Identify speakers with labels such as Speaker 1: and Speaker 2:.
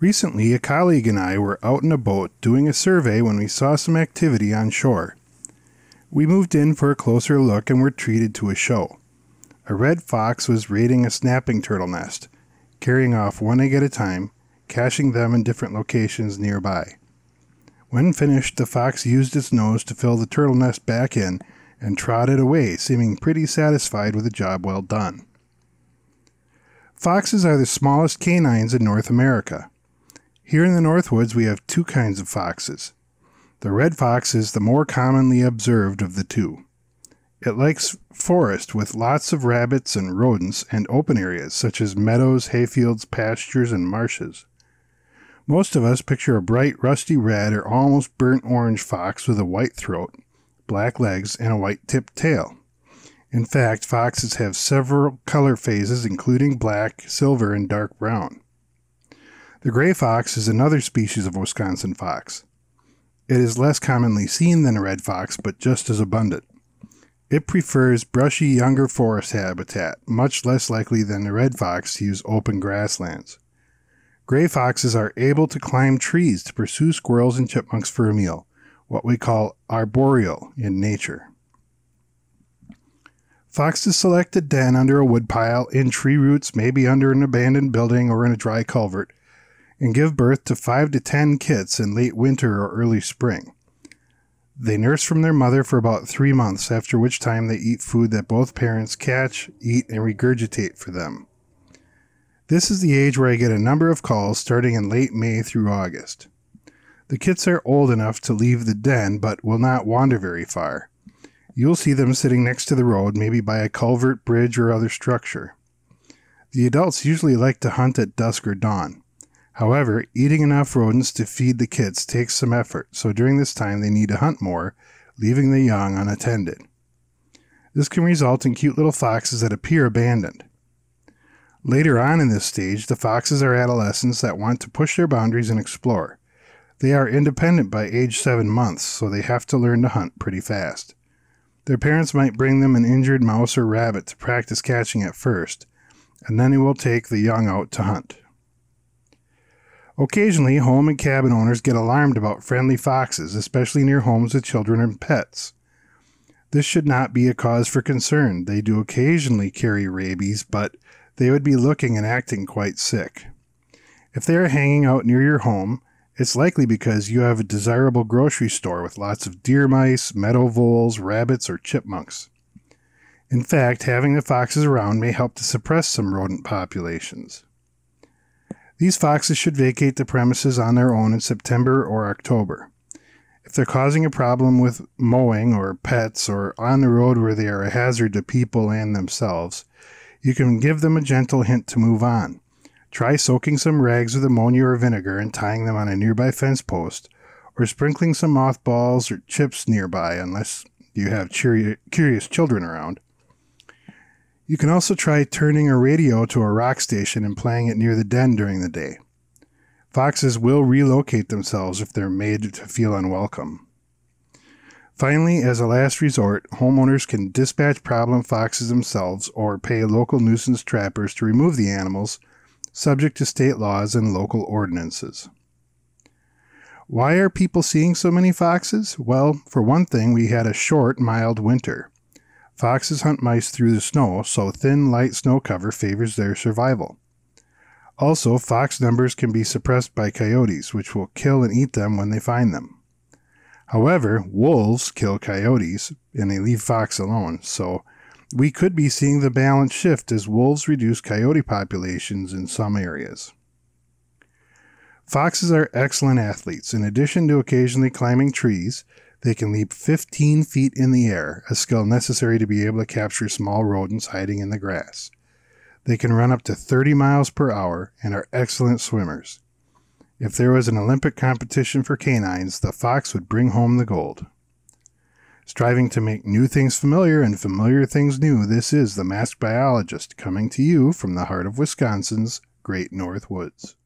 Speaker 1: Recently, a colleague and I were out in a boat doing a survey when we saw some activity on shore. We moved in for a closer look and were treated to a show. A red fox was raiding a snapping turtle nest, carrying off one egg at a time, caching them in different locations nearby. When finished, the fox used its nose to fill the turtle nest back in and trotted away, seeming pretty satisfied with a job well done. Foxes are the smallest canines in North America. Here in the Northwoods, we have two kinds of foxes. The red fox is the more commonly observed of the two. It likes forest with lots of rabbits and rodents and open areas such as meadows, hayfields, pastures, and marshes. Most of us picture a bright rusty red or almost burnt orange fox with a white throat, black legs, and a white tipped tail. In fact, foxes have several color phases, including black, silver, and dark brown. The gray fox is another species of Wisconsin fox. It is less commonly seen than a red fox, but just as abundant. It prefers brushy younger forest habitat, much less likely than the red fox to use open grasslands. Gray foxes are able to climb trees to pursue squirrels and chipmunks for a meal, what we call arboreal in nature. Foxes select a den under a woodpile, in tree roots, maybe under an abandoned building or in a dry culvert, and give birth to 5 to 10 kits in late winter or early spring. They nurse from their mother for about three months, after which time they eat food that both parents catch, eat, and regurgitate for them. This is the age where I get a number of calls starting in late May through August. The kits are old enough to leave the den but will not wander very far. You'll see them sitting next to the road, maybe by a culvert, bridge, or other structure. The adults usually like to hunt at dusk or dawn. However, eating enough rodents to feed the kits takes some effort, so during this time they need to hunt more, leaving the young unattended. This can result in cute little foxes that appear abandoned. Later on in this stage, the foxes are adolescents that want to push their boundaries and explore. They are independent by age 7 months, so they have to learn to hunt pretty fast. Their parents might bring them an injured mouse or rabbit to practice catching at first, and then they will take the young out to hunt. Occasionally, home and cabin owners get alarmed about friendly foxes, especially near homes with children and pets. This should not be a cause for concern. They do occasionally carry rabies, but they would be looking and acting quite sick. If they are hanging out near your home, it's likely because you have a desirable grocery store with lots of deer mice, meadow voles, rabbits, or chipmunks. In fact, having the foxes around may help to suppress some rodent populations. These foxes should vacate the premises on their own in September or October. If they're causing a problem with mowing or pets or on the road where they are a hazard to people and themselves, you can give them a gentle hint to move on. Try soaking some rags with ammonia or vinegar and tying them on a nearby fence post, or sprinkling some mothballs or chips nearby unless you have curious children around. You can also try turning a radio to a rock station and playing it near the den during the day. Foxes will relocate themselves if they're made to feel unwelcome. Finally, as a last resort, homeowners can dispatch problem foxes themselves or pay local nuisance trappers to remove the animals, subject to state laws and local ordinances. Why are people seeing so many foxes? Well, for one thing, we had a short, mild winter. Foxes hunt mice through the snow, so thin, light snow cover favors their survival. Also, fox numbers can be suppressed by coyotes, which will kill and eat them when they find them. However, wolves kill coyotes and they leave fox alone, so we could be seeing the balance shift as wolves reduce coyote populations in some areas. Foxes are excellent athletes. In addition to occasionally climbing trees, they can leap 15 feet in the air, a skill necessary to be able to capture small rodents hiding in the grass. They can run up to 30 miles per hour and are excellent swimmers. If there was an Olympic competition for canines, the fox would bring home the gold. Striving to make new things familiar and familiar things new, this is the Masked Biologist coming to you from the heart of Wisconsin's Great North Woods.